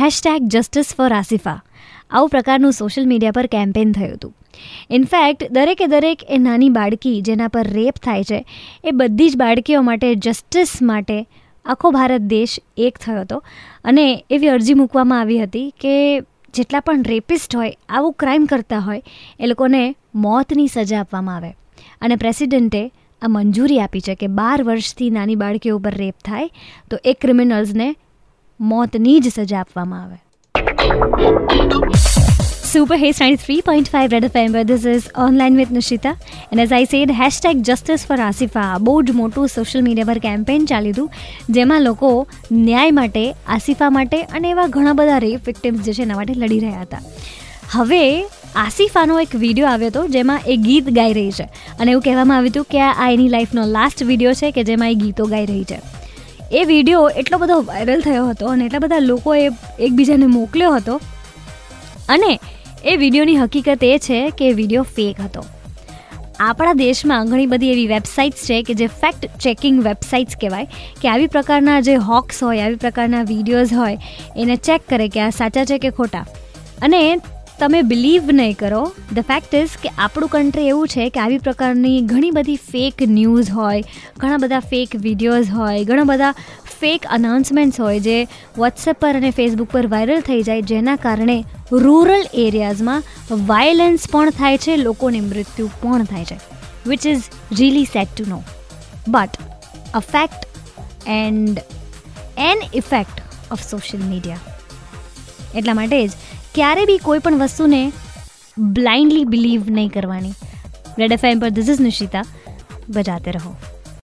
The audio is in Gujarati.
હેશટેગ જસ્ટિસ ફોર આસિફા આવું પ્રકારનું સોશિયલ મીડિયા પર કેમ્પેન થયું હતું. ઇનફેક્ટ દરેકે દરેક એ નાની બાળકી જેના પર રેપ થાય છે, એ બધી જ બાળકીઓ માટે જસ્ટિસ માટે આખો ભારત દેશ એક થયો હતો. અને એવી અરજી મૂકવામાં આવી હતી કે જેટલા પણ રેપિસ્ટ હોય, આવું ક્રાઇમ કરતા હોય, એ લોકોને મોતની સજા આપવામાં આવે. અને પ્રેસિડેન્ટે આ મંજૂરી આપી છે કે બાર વર્ષથી નાની બાળકીઓ ઉપર રેપ થાય, તો એ ક્રિમિનલ્સને મોતની જ સજા આપવામાં આવે. Super three 93.5 Red FM, where this is online with Nishita. And as I said, hashtag justice for Asifa બહુ જ મોટું સોશિયલ મીડિયા પર કેમ્પેન ચાલ્યું હતું જેમાં લોકો ન્યાય માટે આસિફા માટે અને એવા ઘણા બધા રેપ વિક્ટિમ્સ જે છે એના માટે લડી રહ્યા હતા. હવે આસિફાનો એક વીડિયો આવ્યો હતો જેમાં એ ગીત ગાઈ રહી છે. અને એવું કહેવામાં આવ્યું હતું કે આ એની લાઈફનો લાસ્ટ વીડિયો છે કે જેમાં એ ગીતો ગાઈ રહી છે. એ વીડિયો એટલો બધો વાયરલ થયો હતો અને એટલા બધા લોકોએ એકબીજાને મોકલ્યો હતો. અને એ વિડીયોની હકીકત એ છે કે વીડિયો ફેક હતો. આપણા દેશમાં ઘણી બધી એવી વેબસાઇટ્સ છે કે જે ફેક્ટ ચેકિંગ વેબસાઇટ્સ કહેવાય, કે આવી પ્રકારના જે હોક્સ હોય, આવી પ્રકારના વિડીયોઝ હોય, એને ચેક કરે કે આ સાચા છે કે ખોટા. અને તમે બિલીવ નહીં કરો. ધ ફેક્ટ ઇઝ કે આપણું કન્ટ્રી એવું છે કે આવી પ્રકારની ઘણી બધી ફેક ન્યૂઝ હોય, ઘણા બધા ફેક વિડીયોઝ હોય, ઘણા બધા ફેક અનાઉન્સમેન્ટ્સ હોય જે વોટ્સએપ પર અને ફેસબુક પર વાયરલ થઈ જાય જેના કારણે રૂરલ એરિયાઝમાં વાયલન્સ પણ થાય છે, લોકોને મૃત્યુ પણ થાય છે which is really sad to know but a fact and an effect of social media એટલા માટે જ ક્યારે બી કોઈ પણ વસ્તુને બ્લાઇન્ડલી બિલીવ નહીં કરવાની. રેડ એફ પર ધીસ ઇઝ નિશિતા બજાતે રહો.